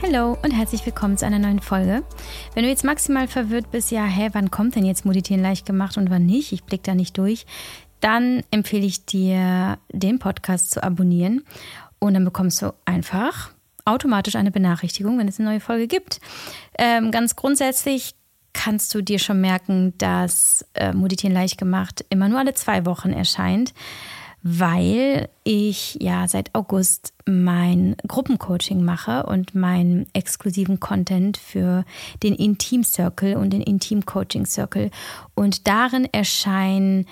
Hallo und herzlich willkommen zu einer neuen Folge. Wenn du jetzt maximal verwirrt bist, ja, hä, wann kommt denn jetzt Meditieren leicht gemacht und wann nicht, ich blick da nicht durch, dann empfehle ich dir, den Podcast zu abonnieren und dann bekommst du einfach automatisch eine Benachrichtigung, wenn es eine neue Folge gibt. Ähm, ganz grundsätzlich kannst du dir schon merken, dass äh, Meditieren leicht gemacht immer nur alle zwei Wochen erscheint weil ich ja seit August mein Gruppencoaching mache und meinen exklusiven Content für den Intim Circle und den Intim Coaching Circle. Und darin erscheinen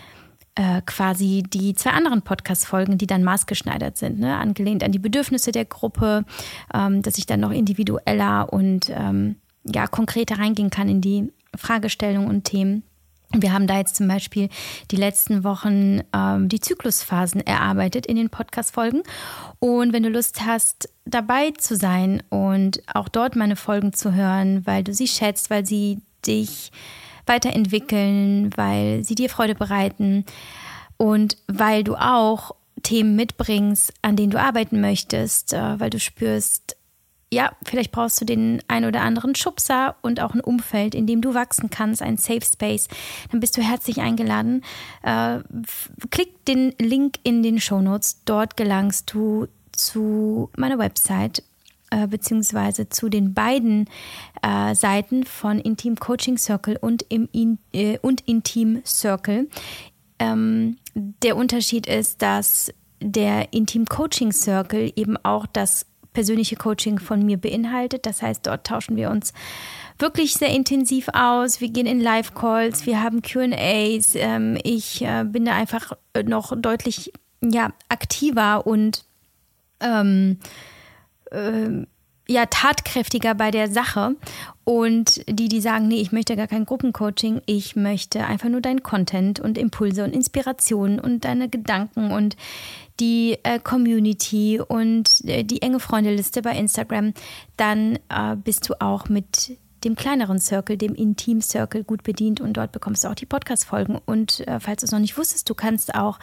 äh, quasi die zwei anderen Podcast-Folgen, die dann maßgeschneidert sind, ne? angelehnt an die Bedürfnisse der Gruppe, ähm, dass ich dann noch individueller und ähm, ja konkreter reingehen kann in die Fragestellungen und Themen. Wir haben da jetzt zum Beispiel die letzten Wochen ähm, die Zyklusphasen erarbeitet in den Podcast-Folgen. Und wenn du Lust hast, dabei zu sein und auch dort meine Folgen zu hören, weil du sie schätzt, weil sie dich weiterentwickeln, weil sie dir Freude bereiten und weil du auch Themen mitbringst, an denen du arbeiten möchtest, äh, weil du spürst, ja, vielleicht brauchst du den ein oder anderen Schubser und auch ein Umfeld, in dem du wachsen kannst, ein Safe Space. Dann bist du herzlich eingeladen. Äh, klick den Link in den Show Notes. Dort gelangst du zu meiner Website äh, beziehungsweise zu den beiden äh, Seiten von Intim Coaching Circle und, im in, äh, und Intim Circle. Ähm, der Unterschied ist, dass der Intim Coaching Circle eben auch das persönliche Coaching von mir beinhaltet. Das heißt, dort tauschen wir uns wirklich sehr intensiv aus. Wir gehen in Live-Calls, wir haben QAs. Ähm, ich äh, bin da einfach noch deutlich ja, aktiver und ähm, äh, ja, tatkräftiger bei der Sache. Und die, die sagen, nee, ich möchte gar kein Gruppencoaching, ich möchte einfach nur deinen Content und Impulse und Inspirationen und deine Gedanken und die äh, Community und äh, die enge Freundeliste bei Instagram, dann äh, bist du auch mit dem kleineren Circle, dem Intim Circle gut bedient und dort bekommst du auch die Podcast-Folgen. Und äh, falls du es noch nicht wusstest, du kannst auch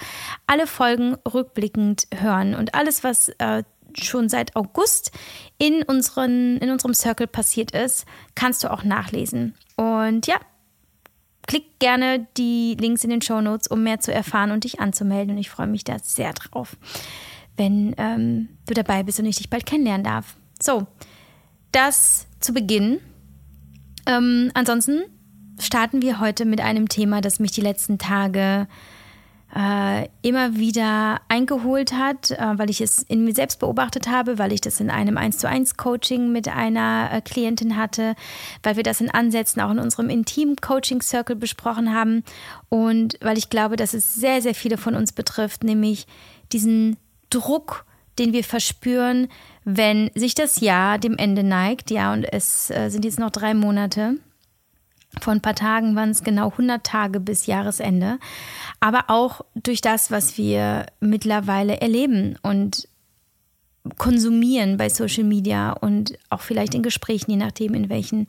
alle Folgen rückblickend hören und alles, was äh, schon seit August in, unseren, in unserem Circle passiert ist, kannst du auch nachlesen. Und ja, klick gerne die Links in den Show Notes, um mehr zu erfahren und dich anzumelden. Und ich freue mich da sehr drauf, wenn ähm, du dabei bist und ich dich bald kennenlernen darf. So, das zu Beginn. Ähm, ansonsten starten wir heute mit einem Thema, das mich die letzten Tage äh, immer wieder eingeholt hat, äh, weil ich es in mir selbst beobachtet habe, weil ich das in einem 1 zu 1 Coaching mit einer äh, Klientin hatte, weil wir das in Ansätzen auch in unserem Intim Coaching Circle besprochen haben und weil ich glaube, dass es sehr, sehr viele von uns betrifft, nämlich diesen Druck, den wir verspüren, wenn sich das Jahr dem Ende neigt. Ja, und es äh, sind jetzt noch drei Monate. Vor ein paar Tagen waren es genau 100 Tage bis Jahresende aber auch durch das, was wir mittlerweile erleben und konsumieren bei Social Media und auch vielleicht in Gesprächen, je nachdem, in, welchen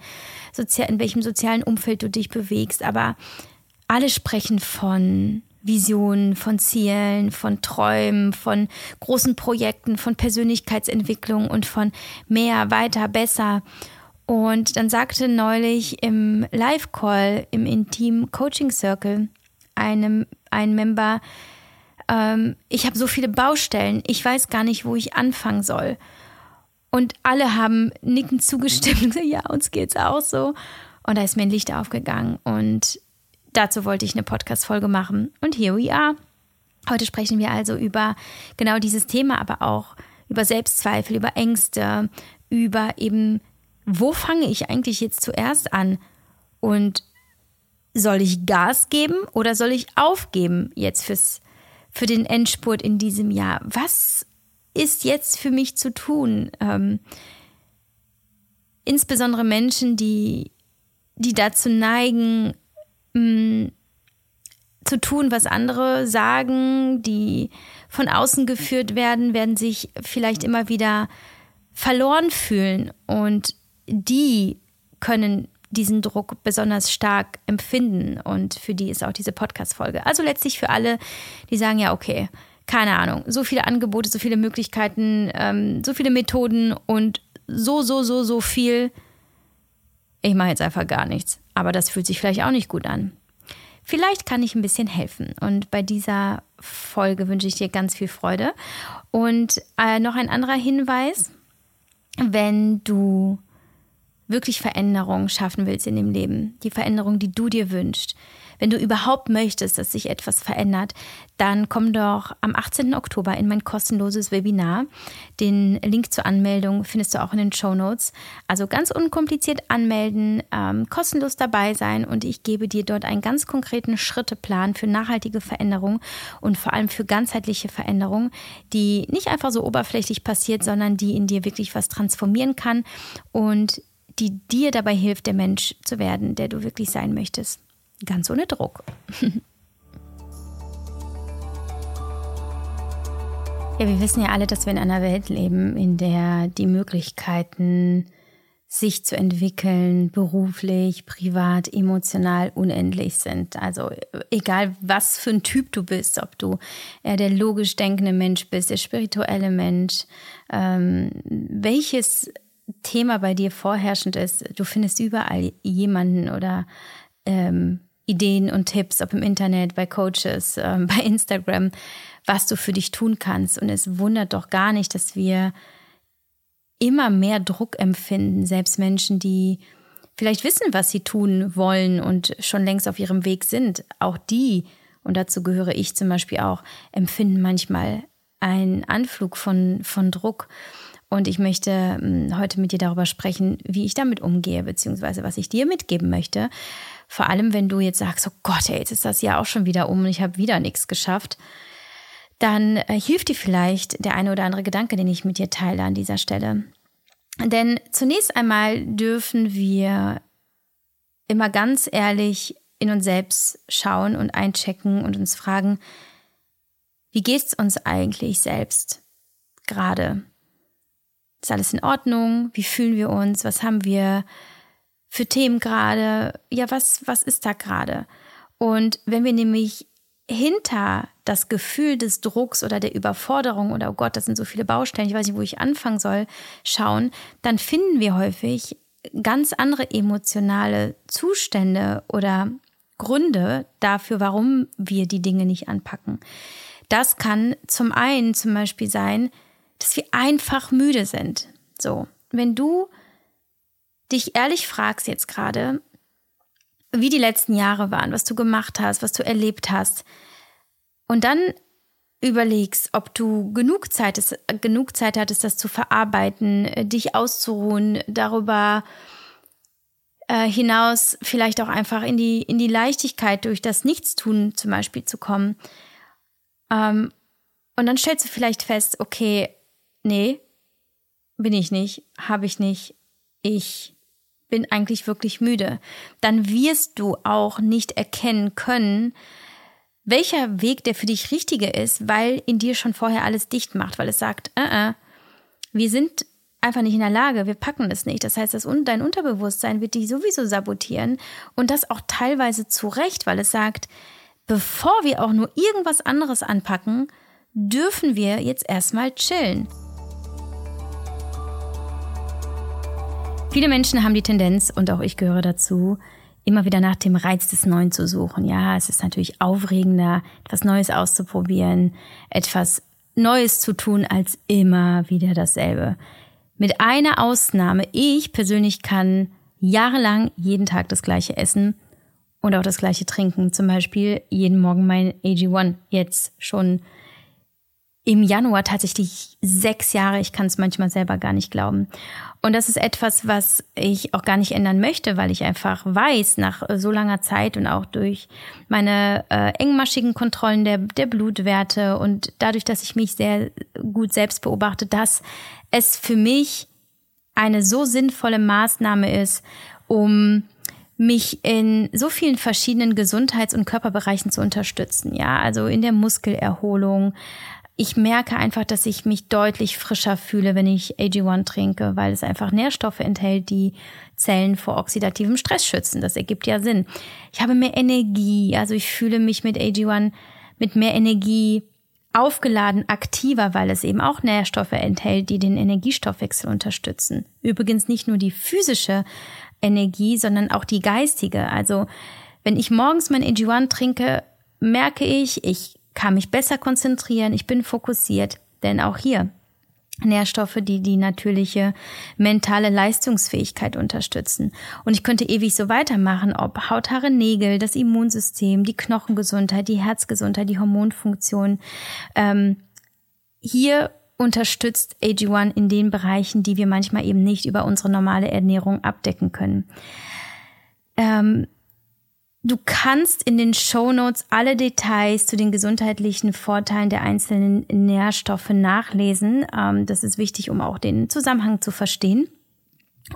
Sozi in welchem sozialen Umfeld du dich bewegst. Aber alle sprechen von Visionen, von Zielen, von Träumen, von großen Projekten, von Persönlichkeitsentwicklung und von mehr, weiter, besser. Und dann sagte neulich im Live-Call im Intim Coaching Circle einem ein Member, ähm, ich habe so viele Baustellen, ich weiß gar nicht, wo ich anfangen soll. Und alle haben nickend zugestimmt und gesagt, ja, uns geht's auch so. Und da ist mir ein Licht aufgegangen und dazu wollte ich eine Podcast-Folge machen. Und here we are. Heute sprechen wir also über genau dieses Thema, aber auch über Selbstzweifel, über Ängste, über eben, wo fange ich eigentlich jetzt zuerst an? Und soll ich Gas geben oder soll ich aufgeben jetzt fürs, für den Endspurt in diesem Jahr? Was ist jetzt für mich zu tun? Ähm, insbesondere Menschen, die, die dazu neigen, mh, mm, zu tun, was andere sagen, die von außen geführt werden, werden sich vielleicht immer wieder verloren fühlen und die können diesen Druck besonders stark empfinden und für die ist auch diese Podcast-Folge. Also letztlich für alle, die sagen, ja, okay, keine Ahnung, so viele Angebote, so viele Möglichkeiten, ähm, so viele Methoden und so, so, so, so viel. Ich mache jetzt einfach gar nichts. Aber das fühlt sich vielleicht auch nicht gut an. Vielleicht kann ich ein bisschen helfen. Und bei dieser Folge wünsche ich dir ganz viel Freude. Und äh, noch ein anderer Hinweis, wenn du wirklich Veränderung schaffen willst in dem Leben, die Veränderung, die du dir wünschst, wenn du überhaupt möchtest, dass sich etwas verändert, dann komm doch am 18. Oktober in mein kostenloses Webinar. Den Link zur Anmeldung findest du auch in den Show Notes. Also ganz unkompliziert anmelden, ähm, kostenlos dabei sein und ich gebe dir dort einen ganz konkreten Schritteplan für nachhaltige Veränderung und vor allem für ganzheitliche Veränderung, die nicht einfach so oberflächlich passiert, sondern die in dir wirklich was transformieren kann und die dir dabei hilft, der Mensch zu werden, der du wirklich sein möchtest. Ganz ohne Druck. Ja, wir wissen ja alle, dass wir in einer Welt leben, in der die Möglichkeiten, sich zu entwickeln, beruflich, privat, emotional, unendlich sind. Also egal, was für ein Typ du bist, ob du eher der logisch denkende Mensch bist, der spirituelle Mensch, ähm, welches Thema bei dir vorherrschend ist, du findest überall jemanden oder ähm, Ideen und Tipps, ob im Internet, bei Coaches, ähm, bei Instagram, was du für dich tun kannst. Und es wundert doch gar nicht, dass wir immer mehr Druck empfinden, selbst Menschen, die vielleicht wissen, was sie tun wollen und schon längst auf ihrem Weg sind. Auch die, und dazu gehöre ich zum Beispiel auch, empfinden manchmal einen Anflug von, von Druck. Und ich möchte hm, heute mit dir darüber sprechen, wie ich damit umgehe, beziehungsweise was ich dir mitgeben möchte, vor allem, wenn du jetzt sagst, oh Gott, ey, jetzt ist das Jahr auch schon wieder um und ich habe wieder nichts geschafft, dann äh, hilft dir vielleicht der eine oder andere Gedanke, den ich mit dir teile an dieser Stelle. Denn zunächst einmal dürfen wir immer ganz ehrlich in uns selbst schauen und einchecken und uns fragen, wie geht es uns eigentlich selbst gerade? Ist alles in Ordnung? Wie fühlen wir uns? Was haben wir für Themen gerade? Ja, was, was ist da gerade? Und wenn wir nämlich hinter das Gefühl des Drucks oder der Überforderung oder oh Gott, das sind so viele Baustellen, ich weiß nicht, wo ich anfangen soll, schauen, dann finden wir häufig ganz andere emotionale Zustände oder Gründe dafür, warum wir die Dinge nicht anpacken. Das kann zum einen zum Beispiel sein, dass wir einfach müde sind. So, wenn du dich ehrlich fragst jetzt gerade, wie die letzten Jahre waren, was du gemacht hast, was du erlebt hast, und dann überlegst, ob du genug Zeit, genug Zeit hattest, das zu verarbeiten, dich auszuruhen, darüber äh, hinaus vielleicht auch einfach in die, in die Leichtigkeit durch das Nichtstun zum Beispiel zu kommen. Ähm, und dann stellst du vielleicht fest, okay, nee, bin ich nicht, habe ich nicht, ich bin eigentlich wirklich müde, dann wirst du auch nicht erkennen können, welcher Weg der für dich richtige ist, weil in dir schon vorher alles dicht macht, weil es sagt, äh, äh, wir sind einfach nicht in der Lage, wir packen es nicht. Das heißt, das, dein Unterbewusstsein wird dich sowieso sabotieren und das auch teilweise zu Recht, weil es sagt, bevor wir auch nur irgendwas anderes anpacken, dürfen wir jetzt erstmal chillen. Viele Menschen haben die Tendenz, und auch ich gehöre dazu, immer wieder nach dem Reiz des Neuen zu suchen. Ja, es ist natürlich aufregender, etwas Neues auszuprobieren, etwas Neues zu tun, als immer wieder dasselbe. Mit einer Ausnahme, ich persönlich kann jahrelang jeden Tag das gleiche essen und auch das gleiche trinken. Zum Beispiel jeden Morgen mein AG1, jetzt schon im Januar tatsächlich sechs Jahre. Ich kann es manchmal selber gar nicht glauben. Und das ist etwas, was ich auch gar nicht ändern möchte, weil ich einfach weiß, nach so langer Zeit und auch durch meine äh, engmaschigen Kontrollen der, der Blutwerte und dadurch, dass ich mich sehr gut selbst beobachte, dass es für mich eine so sinnvolle Maßnahme ist, um mich in so vielen verschiedenen Gesundheits- und Körperbereichen zu unterstützen. Ja, also in der Muskelerholung, ich merke einfach, dass ich mich deutlich frischer fühle, wenn ich AG1 trinke, weil es einfach Nährstoffe enthält, die Zellen vor oxidativem Stress schützen. Das ergibt ja Sinn. Ich habe mehr Energie, also ich fühle mich mit AG1 mit mehr Energie aufgeladen aktiver, weil es eben auch Nährstoffe enthält, die den Energiestoffwechsel unterstützen. Übrigens nicht nur die physische Energie, sondern auch die geistige. Also wenn ich morgens mein AG1 trinke, merke ich, ich kann mich besser konzentrieren, ich bin fokussiert, denn auch hier Nährstoffe, die die natürliche mentale Leistungsfähigkeit unterstützen. Und ich könnte ewig so weitermachen, ob Haut, Haare, Nägel, das Immunsystem, die Knochengesundheit, die Herzgesundheit, die Hormonfunktion. Ähm, hier unterstützt AG1 in den Bereichen, die wir manchmal eben nicht über unsere normale Ernährung abdecken können. Ähm, Du kannst in den Show Notes alle Details zu den gesundheitlichen Vorteilen der einzelnen Nährstoffe nachlesen. Ähm, das ist wichtig, um auch den Zusammenhang zu verstehen.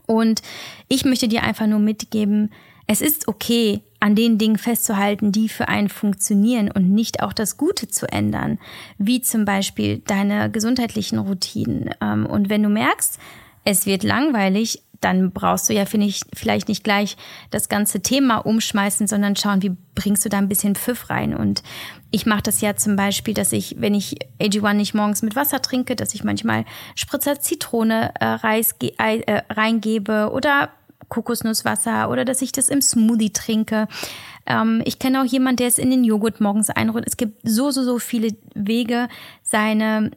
Und ich möchte dir einfach nur mitgeben, es ist okay, an den Dingen festzuhalten, die für einen funktionieren und nicht auch das Gute zu ändern, wie zum Beispiel deine gesundheitlichen Routinen. Ähm, und wenn du merkst, es wird langweilig, dann brauchst du ja ich, vielleicht nicht gleich das ganze Thema umschmeißen, sondern schauen, wie bringst du da ein bisschen Pfiff rein. Und ich mache das ja zum Beispiel, dass ich, wenn ich AG1 nicht morgens mit Wasser trinke, dass ich manchmal Spritzer Zitrone äh, Reis, äh, reingebe oder Kokosnusswasser oder dass ich das im Smoothie trinke. Ähm, ich kenne auch jemanden, der es in den Joghurt morgens einrührt. Es gibt so, so, so viele Wege, seine,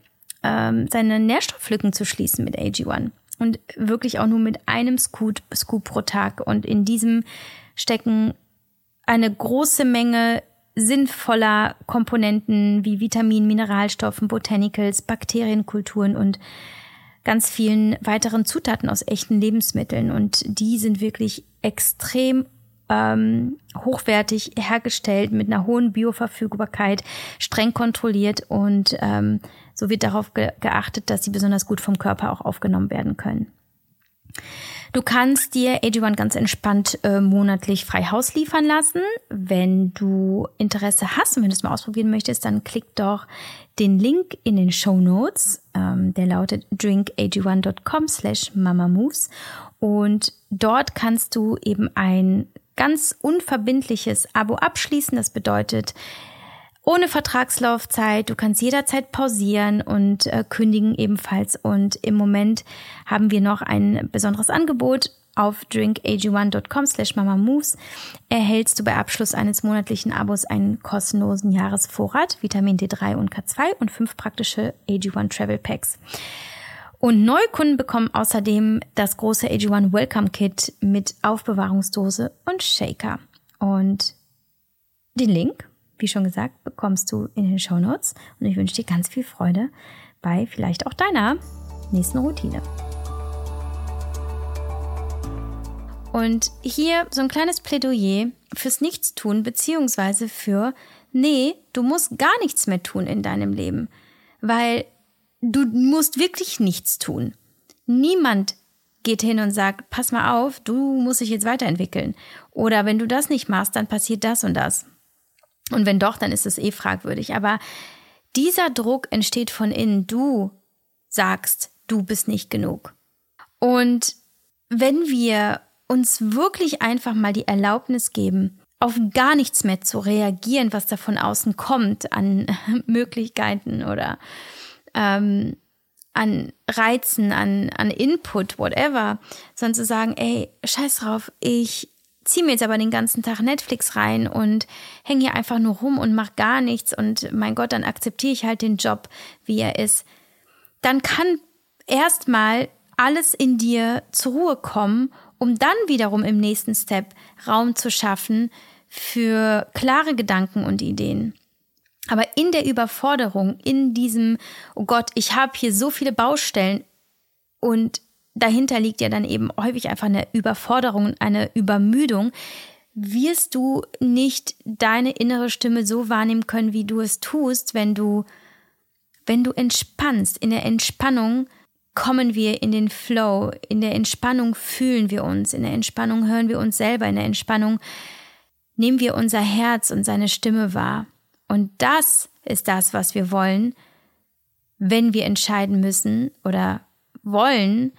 ähm, seine Nährstofflücken zu schließen mit AG1 und wirklich auch nur mit einem Scoop, Scoop pro Tag. Und in diesem stecken eine große Menge sinnvoller Komponenten wie Vitaminen, Mineralstoffen, Botanicals, Bakterienkulturen und ganz vielen weiteren Zutaten aus echten Lebensmitteln. Und die sind wirklich extrem ähm, hochwertig hergestellt mit einer hohen Bioverfügbarkeit, streng kontrolliert und ähm, so wird darauf ge geachtet, dass sie besonders gut vom Körper auch aufgenommen werden können. Du kannst dir AG1 ganz entspannt äh, monatlich frei Haus liefern lassen. Wenn du Interesse hast und wenn du es mal ausprobieren möchtest, dann klick doch den Link in den Show Notes. Ähm, der lautet drinkag1.com slash mamamoves. Und dort kannst du eben ein ganz unverbindliches Abo abschließen. Das bedeutet, ohne Vertragslaufzeit. Du kannst jederzeit pausieren und äh, kündigen ebenfalls. Und im Moment haben wir noch ein besonderes Angebot. Auf drinkag1.com slash mamamoves erhältst du bei Abschluss eines monatlichen Abos einen kostenlosen Jahresvorrat, Vitamin D3 und K2 und fünf praktische AG1 Travel Packs. Und Neukunden bekommen außerdem das große AG1 Welcome Kit mit Aufbewahrungsdose und Shaker. Und den Link wie schon gesagt, bekommst du in den Show Notes. Und ich wünsche dir ganz viel Freude bei vielleicht auch deiner nächsten Routine. Und hier so ein kleines Plädoyer fürs Nichtstun, beziehungsweise für, nee, du musst gar nichts mehr tun in deinem Leben, weil du musst wirklich nichts tun. Niemand geht hin und sagt, pass mal auf, du musst dich jetzt weiterentwickeln. Oder wenn du das nicht machst, dann passiert das und das. Und wenn doch, dann ist es eh fragwürdig. Aber dieser Druck entsteht von innen. Du sagst, du bist nicht genug. Und wenn wir uns wirklich einfach mal die Erlaubnis geben, auf gar nichts mehr zu reagieren, was da von außen kommt, an Möglichkeiten oder ähm, an Reizen, an, an Input, whatever, sondern zu sagen, ey, scheiß drauf, ich ziehe mir jetzt aber den ganzen Tag Netflix rein und hänge hier einfach nur rum und mache gar nichts und mein Gott, dann akzeptiere ich halt den Job, wie er ist, dann kann erstmal alles in dir zur Ruhe kommen, um dann wiederum im nächsten Step Raum zu schaffen für klare Gedanken und Ideen. Aber in der Überforderung, in diesem, oh Gott, ich habe hier so viele Baustellen und dahinter liegt ja dann eben häufig einfach eine Überforderung, eine Übermüdung, wirst du nicht deine innere Stimme so wahrnehmen können, wie du es tust, wenn du, wenn du entspannst. In der Entspannung kommen wir in den Flow, in der Entspannung fühlen wir uns, in der Entspannung hören wir uns selber, in der Entspannung nehmen wir unser Herz und seine Stimme wahr. Und das ist das, was wir wollen, wenn wir entscheiden müssen oder wollen,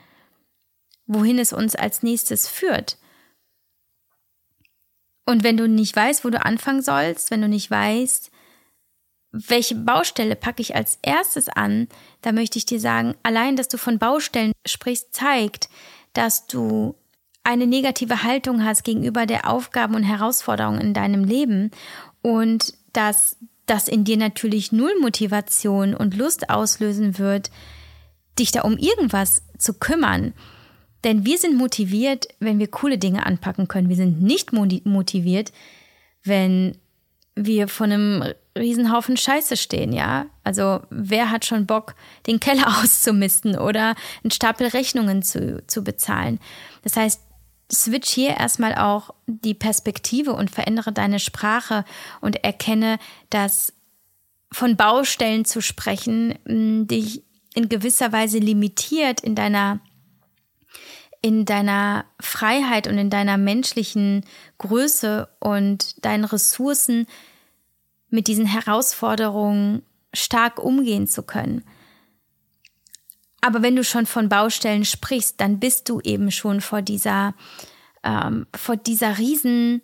wohin es uns als nächstes führt. Und wenn du nicht weißt, wo du anfangen sollst, wenn du nicht weißt, welche Baustelle packe ich als erstes an? Da möchte ich dir sagen, allein, dass du von Baustellen sprichst, zeigt, dass du eine negative Haltung hast gegenüber der Aufgaben und Herausforderungen in deinem Leben und dass das in dir natürlich null Motivation und Lust auslösen wird, dich da um irgendwas zu kümmern. Denn wir sind motiviert, wenn wir coole Dinge anpacken können. Wir sind nicht motiviert, wenn wir von einem Riesenhaufen Scheiße stehen, ja. Also wer hat schon Bock, den Keller auszumisten oder einen Stapel Rechnungen zu, zu bezahlen? Das heißt, switch hier erstmal auch die Perspektive und verändere deine Sprache und erkenne, dass von Baustellen zu sprechen dich in gewisser Weise limitiert in deiner in deiner Freiheit und in deiner menschlichen Größe und deinen Ressourcen mit diesen Herausforderungen stark umgehen zu können. Aber wenn du schon von Baustellen sprichst, dann bist du eben schon vor dieser, ähm, vor dieser riesen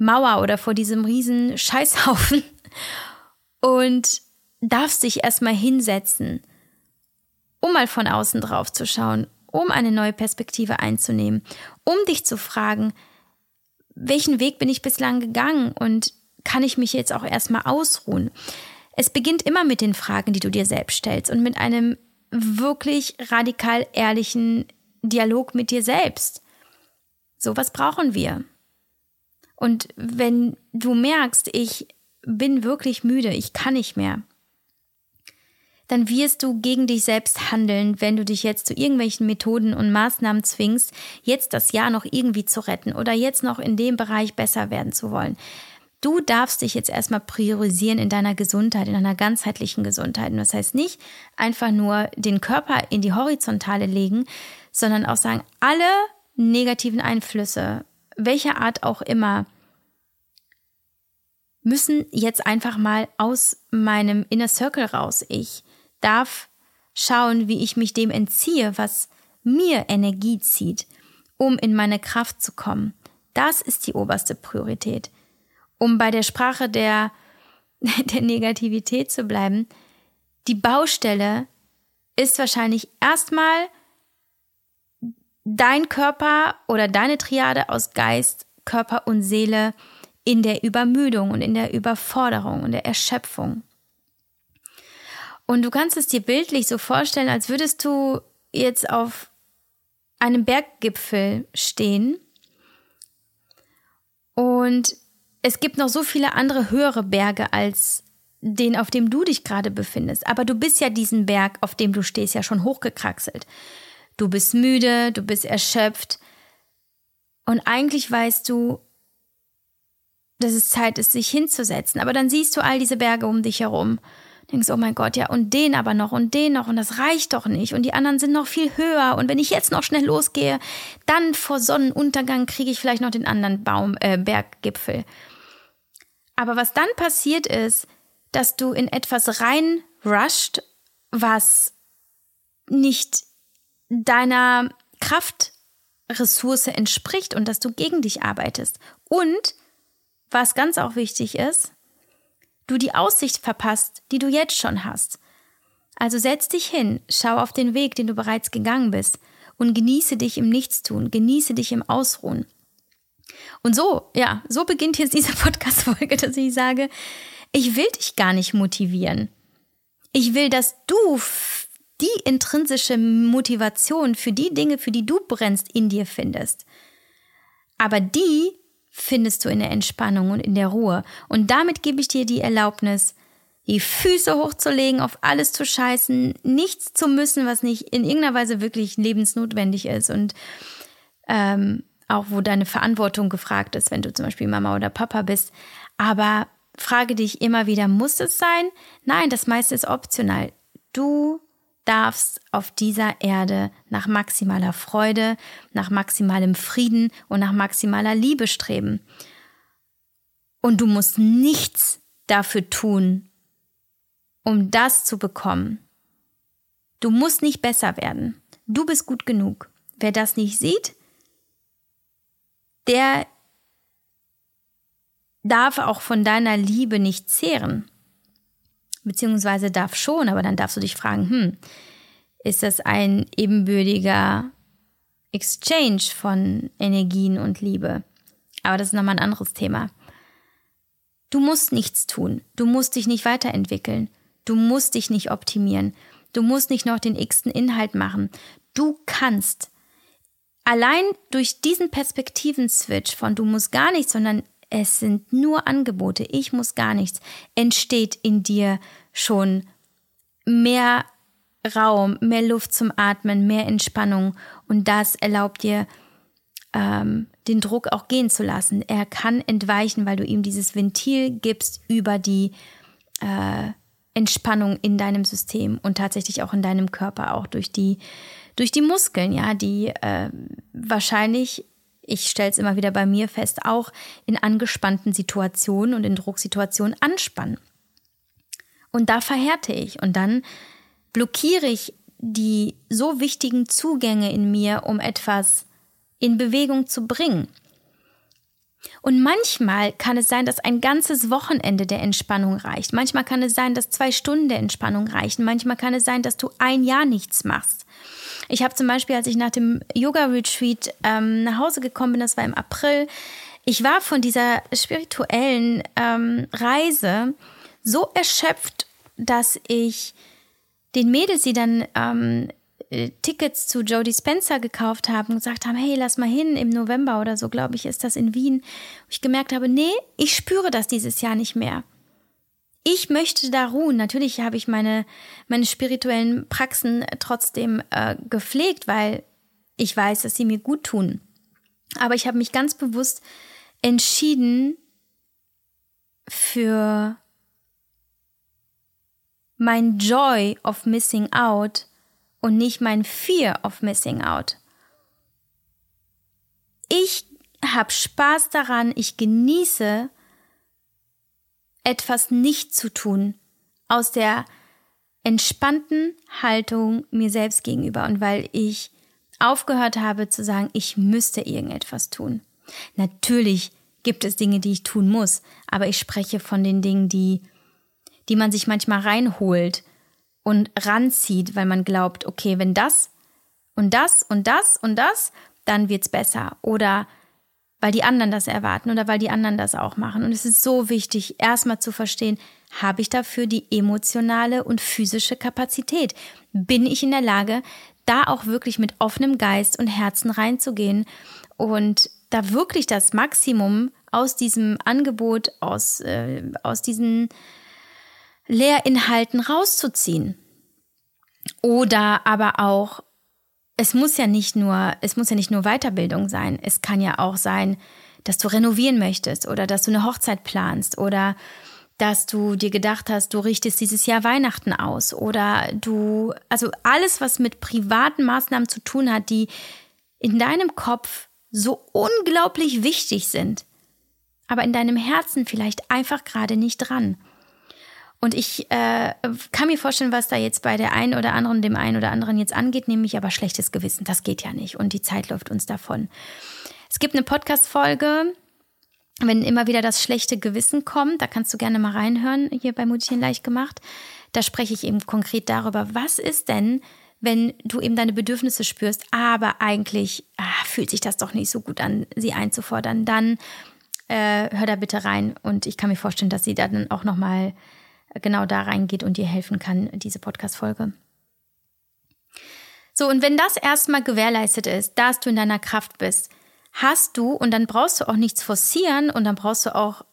oder vor diesem riesen Scheißhaufen und darfst dich erstmal hinsetzen, um mal von außen drauf zu schauen, um eine neue Perspektive einzunehmen, um dich zu fragen, welchen Weg bin ich bislang gegangen und kann ich mich jetzt auch erstmal ausruhen? Es beginnt immer mit den Fragen, die du dir selbst stellst und mit einem wirklich radikal ehrlichen Dialog mit dir selbst. So was brauchen wir. Und wenn du merkst, ich bin wirklich müde, ich kann nicht mehr, dann wirst du gegen dich selbst handeln, wenn du dich jetzt zu irgendwelchen Methoden und Maßnahmen zwingst, jetzt das Jahr noch irgendwie zu retten oder jetzt noch in dem Bereich besser werden zu wollen. Du darfst dich jetzt erstmal priorisieren in deiner Gesundheit, in deiner ganzheitlichen Gesundheit. Und das heißt nicht einfach nur den Körper in die Horizontale legen, sondern auch sagen, alle negativen Einflüsse, welcher Art auch immer, müssen jetzt einfach mal aus meinem Inner Circle raus. Ich darf schauen, wie ich mich dem entziehe, was mir Energie zieht, um in meine Kraft zu kommen. Das ist die oberste Priorität. Um bei der Sprache der, der Negativität zu bleiben, die Baustelle ist wahrscheinlich erstmal dein Körper oder deine Triade aus Geist, Körper und Seele in der Übermüdung und in der Überforderung und der Erschöpfung. Und du kannst es dir bildlich so vorstellen, als würdest du jetzt auf einem Berggipfel stehen und es gibt noch so viele andere höhere Berge als den, auf dem du dich gerade befindest. Aber du bist ja diesen Berg, auf dem du stehst, ja schon hochgekraxelt. Du bist müde, du bist erschöpft. Und eigentlich weißt du, dass es Zeit ist, sich hinzusetzen. Aber dann siehst du all diese Berge um dich herum denkst, oh mein Gott, ja, und den aber noch und den noch und das reicht doch nicht und die anderen sind noch viel höher und wenn ich jetzt noch schnell losgehe, dann vor Sonnenuntergang kriege ich vielleicht noch den anderen Baum, äh, Berggipfel. Aber was dann passiert ist, dass du in etwas rein rusht, was nicht deiner Kraftressource entspricht und dass du gegen dich arbeitest. Und was ganz auch wichtig ist, du die Aussicht verpasst, die du jetzt schon hast. Also setz dich hin, schau auf den Weg, den du bereits gegangen bist und genieße dich im Nichtstun, genieße dich im Ausruhen. Und so, ja, so beginnt jetzt diese Podcast-Folge, dass ich sage, ich will dich gar nicht motivieren. Ich will, dass du die intrinsische Motivation für die Dinge, für die du brennst, in dir findest. Aber die findest du in der Entspannung und in der Ruhe. Und damit gebe ich dir die Erlaubnis, die Füße hochzulegen, auf alles zu scheißen, nichts zu müssen, was nicht in irgendeiner Weise wirklich lebensnotwendig ist und ähm, auch wo deine Verantwortung gefragt ist, wenn du zum Beispiel Mama oder Papa bist. Aber frage dich immer wieder, muss es sein? Nein, das meiste ist optional. Du darfst auf dieser Erde nach maximaler Freude, nach maximalem Frieden und nach maximaler Liebe streben. Und du musst nichts dafür tun, um das zu bekommen. Du musst nicht besser werden. Du bist gut genug. Wer das nicht sieht, der darf auch von deiner Liebe nicht zehren. Beziehungsweise darf schon, aber dann darfst du dich fragen, hm, ist das ein ebenbürtiger Exchange von Energien und Liebe? Aber das ist nochmal ein anderes Thema. Du musst nichts tun. Du musst dich nicht weiterentwickeln. Du musst dich nicht optimieren. Du musst nicht noch den x-ten Inhalt machen. Du kannst. Allein durch diesen Perspektiven-Switch von du musst gar nichts, sondern es sind nur Angebote, ich muss gar nichts, entsteht in dir schon mehr Raum, mehr Luft zum Atmen, mehr Entspannung und das erlaubt dir, ähm, den Druck auch gehen zu lassen. Er kann entweichen, weil du ihm dieses Ventil gibst über die äh, Entspannung in deinem System und tatsächlich auch in deinem Körper, auch durch die, durch die Muskeln, ja, die äh, wahrscheinlich ich stelle es immer wieder bei mir fest, auch in angespannten Situationen und in Drucksituationen anspannen. Und da verhärte ich und dann blockiere ich die so wichtigen Zugänge in mir, um etwas in Bewegung zu bringen. Und manchmal kann es sein, dass ein ganzes Wochenende der Entspannung reicht. Manchmal kann es sein, dass zwei Stunden der Entspannung reichen. Manchmal kann es sein, dass du ein Jahr nichts machst. Ich habe zum Beispiel, als ich nach dem Yoga-Retreat ähm, nach Hause gekommen bin, das war im April, ich war von dieser spirituellen ähm, Reise so erschöpft, dass ich den Mädels, die dann ähm, äh, Tickets zu Jodie Spencer gekauft haben und gesagt haben, hey, lass mal hin im November oder so, glaube ich, ist das in Wien. Ich gemerkt habe, nee, ich spüre das dieses Jahr nicht mehr ich möchte da ruhen. Natürlich habe ich meine, meine spirituellen Praxen trotzdem äh, gepflegt, weil ich weiß, dass sie mir gut tun. Aber ich habe mich ganz bewusst entschieden für mein Joy of Missing Out und nicht mein Fear of Missing Out. Ich habe Spaß daran, ich genieße etwas nicht zu tun, aus der entspannten Haltung mir selbst gegenüber und weil ich aufgehört habe zu sagen, ich müsste irgendetwas tun. Natürlich gibt es Dinge, die ich tun muss, aber ich spreche von den Dingen, die, die man sich manchmal reinholt und ranzieht, weil man glaubt, okay, wenn das und das und das und das, dann wird's besser. Oder weil die anderen das erwarten oder weil die anderen das auch machen. Und es ist so wichtig, erstmal zu verstehen, habe ich dafür die emotionale und physische Kapazität? Bin ich in der Lage, da auch wirklich mit offenem Geist und Herzen reinzugehen und da wirklich das Maximum aus diesem Angebot, aus, äh, aus diesen Lehrinhalten rauszuziehen? Oder aber auch es muss ja nicht nur, es muss ja nicht nur Weiterbildung sein. Es kann ja auch sein, dass du renovieren möchtest oder dass du eine Hochzeit planst oder dass du dir gedacht hast, du richtest dieses Jahr Weihnachten aus oder du, also alles, was mit privaten Maßnahmen zu tun hat, die in deinem Kopf so unglaublich wichtig sind, aber in deinem Herzen vielleicht einfach gerade nicht dran. Und ich äh, kann mir vorstellen, was da jetzt bei der einen oder anderen, dem einen oder anderen jetzt angeht, nämlich aber schlechtes Gewissen. Das geht ja nicht und die Zeit läuft uns davon. Es gibt eine Podcast-Folge, wenn immer wieder das schlechte Gewissen kommt, da kannst du gerne mal reinhören, hier bei Mutchen leicht gemacht. Da spreche ich eben konkret darüber, was ist denn, wenn du eben deine Bedürfnisse spürst, aber eigentlich ah, fühlt sich das doch nicht so gut an, sie einzufordern, dann äh, hör da bitte rein und ich kann mir vorstellen, dass sie da dann auch nochmal genau da reingeht und dir helfen kann, diese Podcast-Folge. So, und wenn das erstmal gewährleistet ist, dass du in deiner Kraft bist, hast du, und dann brauchst du auch nichts forcieren und dann brauchst du auch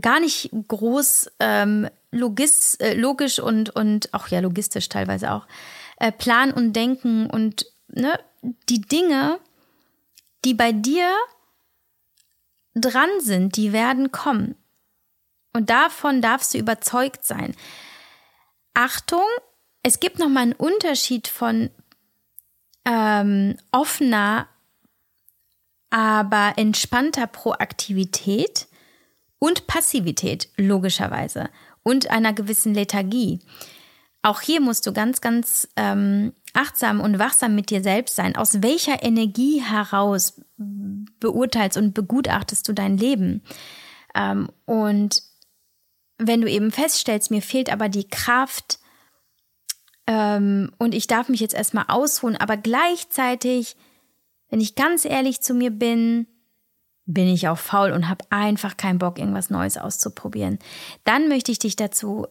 gar nicht groß ähm, logis, äh, logisch und, und auch ja logistisch teilweise auch, äh, planen und denken und ne, die Dinge, die bei dir dran sind, die werden kommen. Und davon darfst du überzeugt sein. Achtung, es gibt nochmal einen Unterschied von ähm, offener, aber entspannter Proaktivität und Passivität, logischerweise, und einer gewissen Lethargie. Auch hier musst du ganz, ganz ähm, achtsam und wachsam mit dir selbst sein. Aus welcher Energie heraus beurteilst und begutachtest du dein Leben? Ähm, und wenn du eben feststellst, mir fehlt aber die Kraft ähm, und ich darf mich jetzt erstmal ausruhen, aber gleichzeitig, wenn ich ganz ehrlich zu mir bin, bin ich auch faul und habe einfach keinen Bock, irgendwas Neues auszuprobieren. Dann möchte ich dich dazu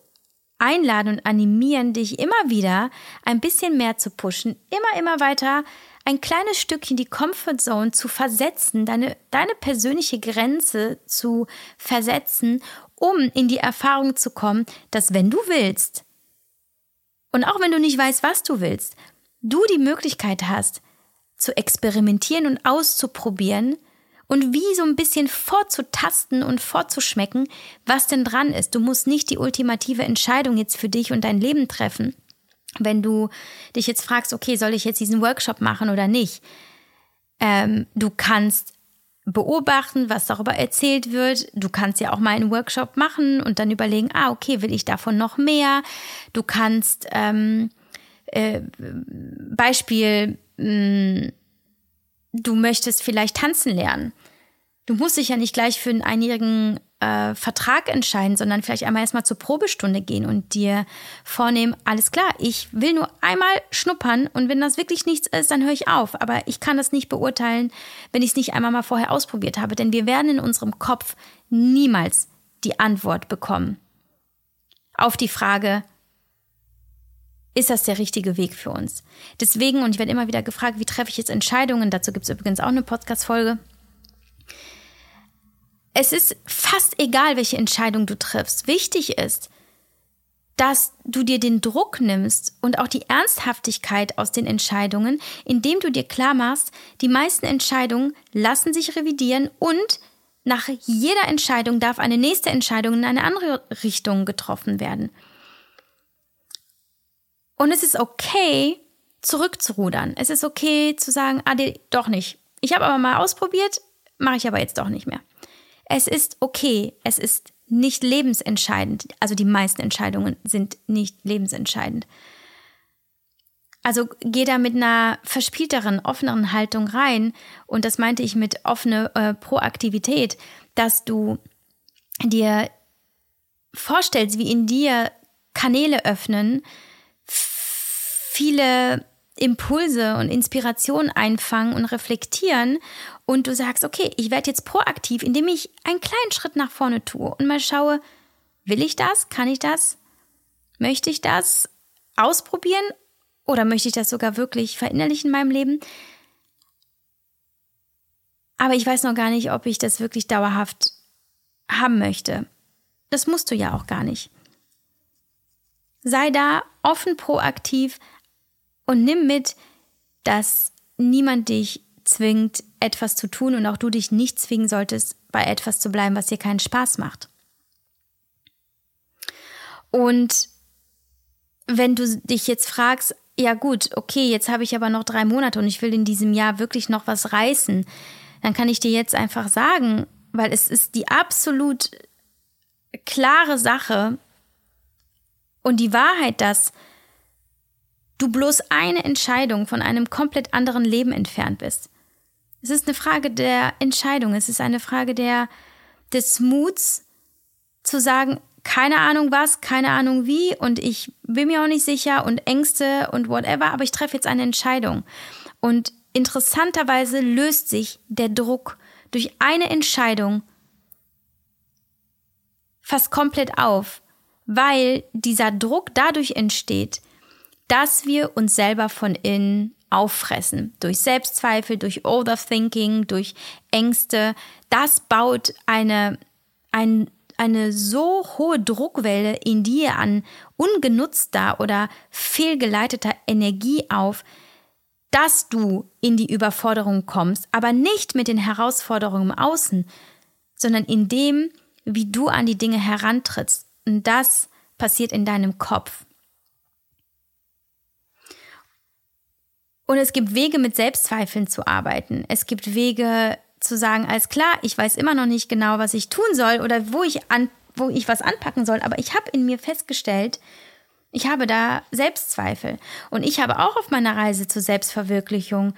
einladen und animieren, dich immer wieder ein bisschen mehr zu pushen, immer, immer weiter ein kleines Stückchen die Comfortzone zu versetzen, deine, deine persönliche Grenze zu versetzen, um in die Erfahrung zu kommen, dass wenn du willst, und auch wenn du nicht weißt, was du willst, du die Möglichkeit hast, zu experimentieren und auszuprobieren und wie so ein bisschen vorzutasten und vorzuschmecken, was denn dran ist. Du musst nicht die ultimative Entscheidung jetzt für dich und dein Leben treffen. Wenn du dich jetzt fragst, okay, soll ich jetzt diesen Workshop machen oder nicht? Ähm, du kannst beobachten, was darüber erzählt wird. Du kannst ja auch mal einen Workshop machen und dann überlegen, ah, okay, will ich davon noch mehr? Du kannst ähm, äh, Beispiel, mh, mm, du möchtest vielleicht tanzen lernen. Du musst dich ja nicht gleich für einen einjährigen äh, Vertrag entscheiden, sondern vielleicht einmal erstmal zur Probestunde gehen und dir vornehmen, alles klar, ich will nur einmal schnuppern und wenn das wirklich nichts ist, dann höre ich auf. Aber ich kann das nicht beurteilen, wenn ich es nicht einmal mal vorher ausprobiert habe, denn wir werden in unserem Kopf niemals die Antwort bekommen auf die Frage, ist das der richtige Weg für uns? Deswegen, und ich werde immer wieder gefragt, wie treffe ich jetzt Entscheidungen? Dazu gibt es übrigens auch eine Podcast-Folge. Es ist fast egal, welche Entscheidung du triffst. Wichtig ist, dass du dir den Druck nimmst und auch die Ernsthaftigkeit aus den Entscheidungen, indem du dir klar machst, die meisten Entscheidungen lassen sich revidieren und nach jeder Entscheidung darf eine nächste Entscheidung in eine andere Richtung getroffen werden. Und es ist okay, zurückzurudern. Es ist okay zu sagen, ah, doch nicht. Ich habe aber mal ausprobiert, mache ich aber jetzt doch nicht mehr. Es ist okay, es ist nicht lebensentscheidend. Also die meisten Entscheidungen sind nicht lebensentscheidend. Also geh da mit einer verspielteren, offeneren Haltung rein. Und das meinte ich mit offene äh, Proaktivität, dass du dir vorstellst, wie in dir Kanäle öffnen, viele Impulse und Inspirationen einfangen und reflektieren und du sagst, okay, ich werde jetzt proaktiv, indem ich einen kleinen Schritt nach vorne tue und mal schaue, will ich das? Kann ich das? Möchte ich das ausprobieren oder möchte ich das sogar wirklich verinnerlichen in meinem Leben? Aber ich weiß noch gar nicht, ob ich das wirklich dauerhaft haben möchte. Das musst du ja auch gar nicht. Sei da offen proaktiv, und nimm mit, dass niemand dich zwingt, etwas zu tun und auch du dich nicht zwingen solltest, bei etwas zu bleiben, was dir keinen Spaß macht. Und wenn du dich jetzt fragst, ja gut, okay, jetzt habe ich aber noch drei Monate und ich will in diesem Jahr wirklich noch was reißen, dann kann ich dir jetzt einfach sagen, weil es ist die absolut klare Sache und die Wahrheit, dass du bloß eine Entscheidung von einem komplett anderen Leben entfernt bist. Es ist eine Frage der Entscheidung, es ist eine Frage der, des Muts zu sagen, keine Ahnung was, keine Ahnung wie und ich bin mir auch nicht sicher und Ängste und whatever, aber ich treffe jetzt eine Entscheidung. Und interessanterweise löst sich der Druck durch eine Entscheidung fast komplett auf, weil dieser Druck dadurch entsteht, dass wir uns selber von innen auffressen. Durch Selbstzweifel, durch Overthinking, durch Ängste. Das baut eine, ein, eine so hohe Druckwelle in dir an ungenutzter oder fehlgeleiteter Energie auf, dass du in die Überforderung kommst, aber nicht mit den Herausforderungen im Außen, sondern in dem, wie du an die Dinge herantrittst. Und das passiert in deinem Kopf. Und es gibt Wege, mit Selbstzweifeln zu arbeiten. Es gibt Wege zu sagen, alles klar, ich weiß immer noch nicht genau, was ich tun soll oder wo ich an, wo ich was anpacken soll, aber ich habe in mir festgestellt, ich habe da Selbstzweifel. Und ich habe auch auf meiner Reise zur Selbstverwirklichung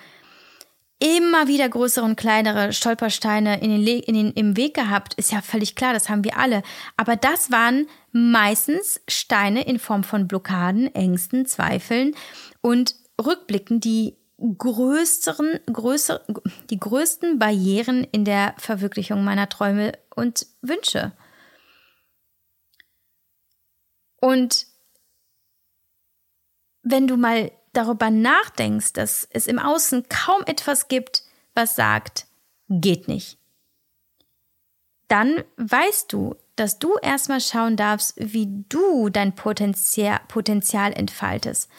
immer wieder größere und kleinere Stolpersteine in den, in den, im Weg gehabt, ist ja völlig klar, das haben wir alle. Aber das waren meistens Steine in Form von Blockaden, Ängsten, Zweifeln und Rückblicken, die größeren, größer, die größten Barrieren in der Verwirklichung meiner Träume und Wünsche. Und wenn du mal darüber nachdenkst, dass es im Außen kaum etwas gibt, was sagt, geht nicht, dann weißt du, dass du erstmal schauen darfst, wie du dein Potenzial, Potenzial entfaltest.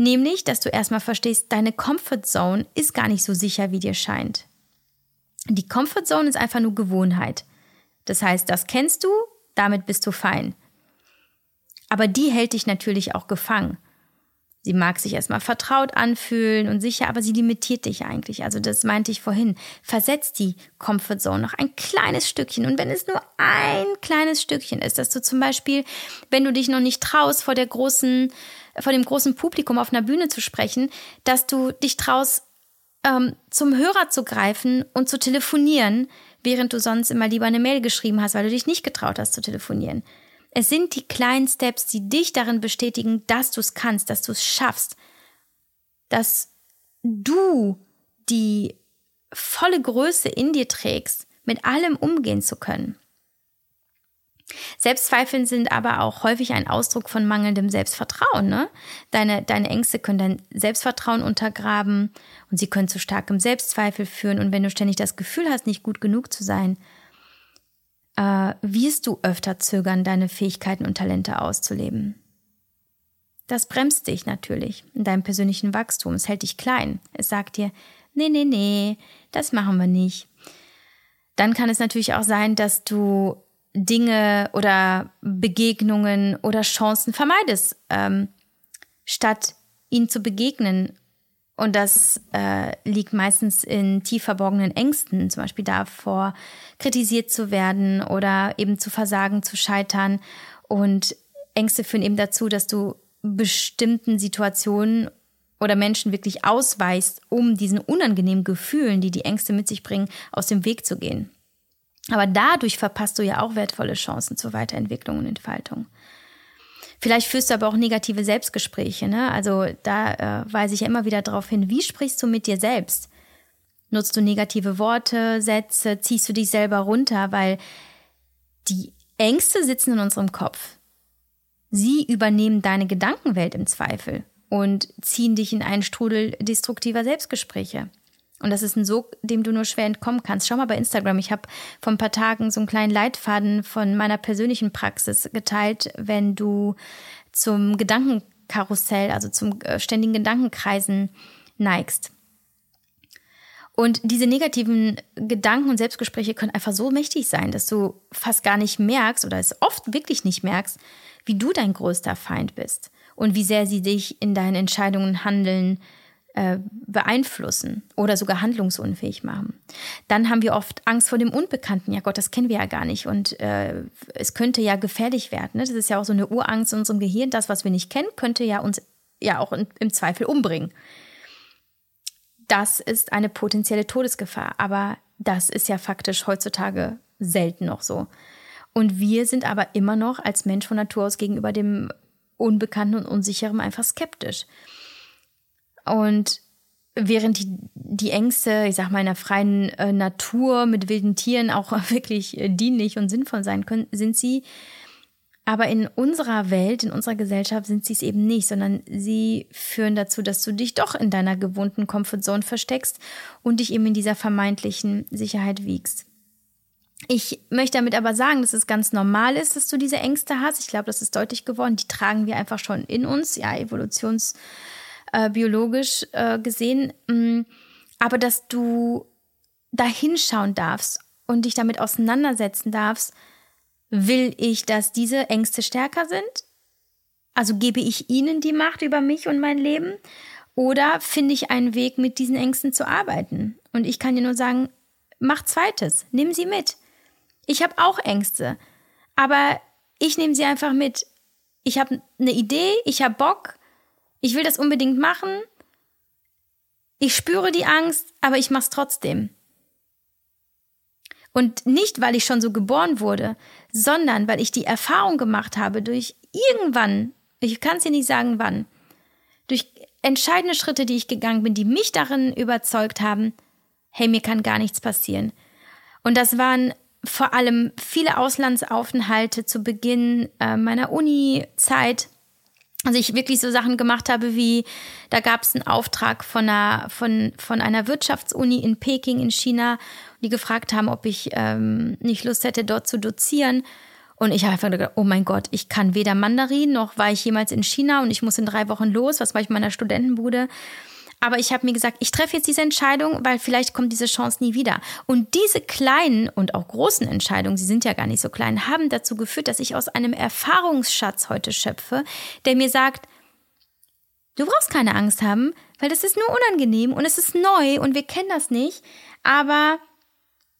Nämlich, dass du erstmal verstehst, deine Comfort Zone ist gar nicht so sicher, wie dir scheint. Die Comfort Zone ist einfach nur Gewohnheit. Das heißt, das kennst du, damit bist du fein. Aber die hält dich natürlich auch gefangen. Sie mag sich erstmal vertraut anfühlen und sicher, aber sie limitiert dich eigentlich. Also das meinte ich vorhin. Versetzt die Comfortzone noch ein kleines Stückchen. Und wenn es nur ein kleines Stückchen ist, dass du zum Beispiel, wenn du dich noch nicht traust, vor der großen, vor dem großen Publikum auf einer Bühne zu sprechen, dass du dich traust, ähm, zum Hörer zu greifen und zu telefonieren, während du sonst immer lieber eine Mail geschrieben hast, weil du dich nicht getraut hast zu telefonieren. Es sind die kleinen Steps, die dich darin bestätigen, dass du es kannst, dass du es schaffst, dass du die volle Größe in dir trägst, mit allem umgehen zu können. Selbstzweifeln sind aber auch häufig ein Ausdruck von mangelndem Selbstvertrauen. Ne? Deine, deine Ängste können dein Selbstvertrauen untergraben und sie können zu starkem Selbstzweifel führen. Und wenn du ständig das Gefühl hast, nicht gut genug zu sein, äh, wirst du öfter zögern, deine Fähigkeiten und Talente auszuleben. Das bremst dich natürlich in deinem persönlichen Wachstum. Es hält dich klein. Es sagt dir, nee, nee, nee, das machen wir nicht. Dann kann es natürlich auch sein, dass du Dinge oder Begegnungen oder Chancen vermeidest, ähm, statt ihnen zu begegnen und das äh, liegt meistens in tief verborgenen Ängsten, zum Beispiel davor, kritisiert zu werden oder eben zu versagen, zu scheitern. Und Ängste führen eben dazu, dass du bestimmten Situationen oder Menschen wirklich ausweist, um diesen unangenehmen Gefühlen, die die Ängste mit sich bringen, aus dem Weg zu gehen. Aber dadurch verpasst du ja auch wertvolle Chancen zur Weiterentwicklung und Entfaltung. Vielleicht führst du aber auch negative Selbstgespräche. Ne? Also da äh, weise ich ja immer wieder darauf hin, wie sprichst du mit dir selbst? Nutzt du negative Worte, Sätze, ziehst du dich selber runter, weil die Ängste sitzen in unserem Kopf. Sie übernehmen deine Gedankenwelt im Zweifel und ziehen dich in einen Strudel destruktiver Selbstgespräche. Und das ist ein Sog, dem du nur schwer entkommen kannst. Schau mal bei Instagram. Ich habe vor ein paar Tagen so einen kleinen Leitfaden von meiner persönlichen Praxis geteilt, wenn du zum Gedankenkarussell, also zum äh, ständigen Gedankenkreisen neigst. Und diese negativen Gedanken und Selbstgespräche können einfach so mächtig sein, dass du fast gar nicht merkst oder es oft wirklich nicht merkst, wie du dein größter Feind bist und wie sehr sie dich in deinen Entscheidungen Handeln äh, beeinflussen oder sogar handlungsunfähig machen. Dann haben wir oft Angst vor dem Unbekannten. Ja Gott, das kennen wir ja gar nicht und äh, es könnte ja gefährlich werden. Ne? Das ist ja auch so eine Urangst in unserem Gehirn. Das, was wir nicht kennen, könnte ja uns ja auch in, im Zweifel umbringen. Das ist eine potenzielle Todesgefahr, aber das ist ja faktisch heutzutage selten noch so. Und wir sind aber immer noch als Mensch von Natur aus gegenüber dem Unbekannten und Unsicheren einfach skeptisch. Und während die, die Ängste, ich sag mal, in der freien äh, Natur mit wilden Tieren auch wirklich äh, dienlich und sinnvoll sein können, sind sie aber in unserer Welt, in unserer Gesellschaft sind sie es eben nicht, sondern sie führen dazu, dass du dich doch in deiner gewohnten Comfortzone versteckst und dich eben in dieser vermeintlichen Sicherheit wiegst. Ich möchte damit aber sagen, dass es ganz normal ist, dass du diese Ängste hast. Ich glaube, das ist deutlich geworden. Die tragen wir einfach schon in uns. Ja, Evolutions äh, biologisch äh, gesehen, mh, mm, aber dass du da hinschauen darfst und dich damit auseinandersetzen darfst, will ich, dass diese Ängste stärker sind? Also gebe ich ihnen die Macht über mich und mein Leben? Oder finde ich einen Weg, mit diesen Ängsten zu arbeiten? Und ich kann dir nur sagen, mach zweites, nimm sie mit. Ich habe auch Ängste, aber ich nehme sie einfach mit. Ich habe eine Idee, ich habe Bock, ich will das unbedingt machen. Ich spüre die Angst, aber ich mache es trotzdem. Und nicht, weil ich schon so geboren wurde, sondern weil ich die Erfahrung gemacht habe durch irgendwann, ich kann es dir nicht sagen wann, durch entscheidende Schritte, die ich gegangen bin, die mich darin überzeugt haben, hey, mir kann gar nichts passieren. Und das waren vor allem viele Auslandsaufenthalte zu Beginn äh, meiner Uni-Zeit. Also ich wirklich so Sachen gemacht habe wie, da gab es einen Auftrag von einer, von, von einer Wirtschaftsuni in Peking in China, die gefragt haben, ob ich ähm, nicht Lust hätte, dort zu dozieren. Und ich habe einfach gedacht, oh mein Gott, ich kann weder Mandarin, noch war ich jemals in China und ich muss in drei Wochen los, was war ich in meiner Studentenbude. Aber ich habe mir gesagt, ich treffe jetzt diese Entscheidung, weil vielleicht kommt diese Chance nie wieder. Und diese kleinen und auch großen Entscheidungen, sie sind ja gar nicht so klein, haben dazu geführt, dass ich aus einem Erfahrungsschatz heute schöpfe, der mir sagt, du brauchst keine Angst haben, weil das ist nur unangenehm und es ist neu und wir kennen das nicht. Aber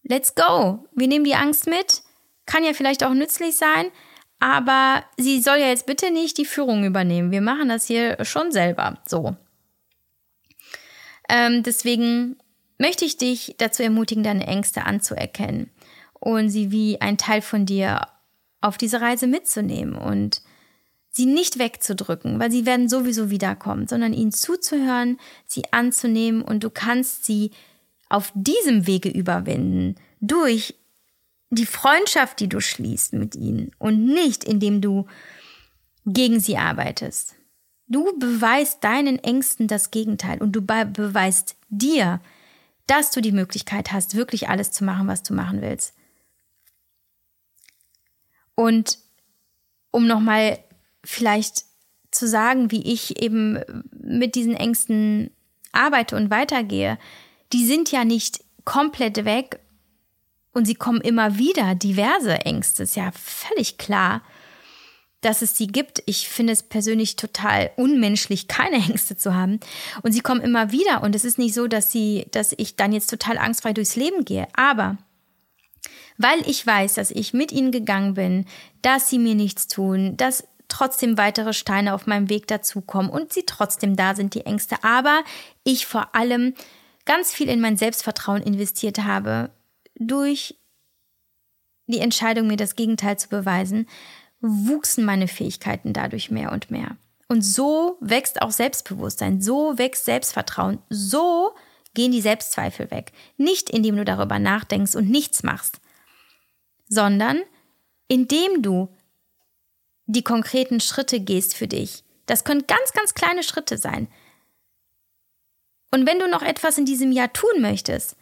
let's go. Wir nehmen die Angst mit. Kann ja vielleicht auch nützlich sein. Aber sie soll ja jetzt bitte nicht die Führung übernehmen. Wir machen das hier schon selber. So. Ähm, deswegen möchte ich dich dazu ermutigen, deine Ängste anzuerkennen und sie wie ein Teil von dir auf diese Reise mitzunehmen und sie nicht wegzudrücken, weil sie werden sowieso wiederkommen, sondern ihnen zuzuhören, sie anzunehmen und du kannst sie auf diesem Wege überwinden durch die Freundschaft, die du schließt mit ihnen und nicht indem du gegen sie arbeitest. Du beweist deinen Ängsten das Gegenteil und du beweist dir, dass du die Möglichkeit hast, wirklich alles zu machen, was du machen willst. Und um nochmal vielleicht zu sagen, wie ich eben mit diesen Ängsten arbeite und weitergehe, die sind ja nicht komplett weg und sie kommen immer wieder, diverse Ängste, ist ja völlig klar dass es sie gibt. Ich finde es persönlich total unmenschlich, keine Ängste zu haben. Und sie kommen immer wieder. Und es ist nicht so, dass sie, dass ich dann jetzt total angstfrei durchs Leben gehe. Aber weil ich weiß, dass ich mit ihnen gegangen bin, dass sie mir nichts tun, dass trotzdem weitere Steine auf meinem Weg dazukommen und sie trotzdem da sind, die Ängste. Aber ich vor allem ganz viel in mein Selbstvertrauen investiert habe, durch die Entscheidung, mir das Gegenteil zu beweisen, wuchsen meine Fähigkeiten dadurch mehr und mehr. Und so wächst auch Selbstbewusstsein, so wächst Selbstvertrauen, so gehen die Selbstzweifel weg. Nicht indem du darüber nachdenkst und nichts machst, sondern indem du die konkreten Schritte gehst für dich. Das können ganz, ganz kleine Schritte sein. Und wenn du noch etwas in diesem Jahr tun möchtest,